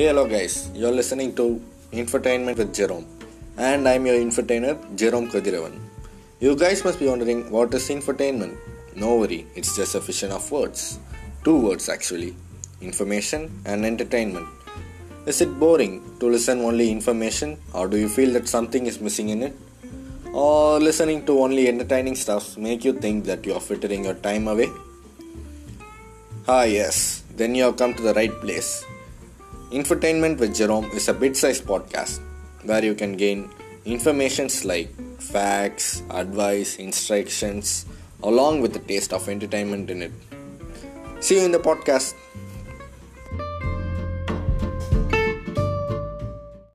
Hey, hello, guys. You're listening to Infotainment with Jerome, and I'm your entertainer, Jerome Kadiravan. You guys must be wondering what is infotainment? No worry, it's just a fission of words. Two words actually information and entertainment. Is it boring to listen only information, or do you feel that something is missing in it? Or listening to only entertaining stuff make you think that you are frittering your time away? Ah, yes, then you have come to the right place. Infotainment with Jerome is a bit sized podcast where you can gain informations like facts, advice, instructions, along with the taste of entertainment in it. See you in the podcast.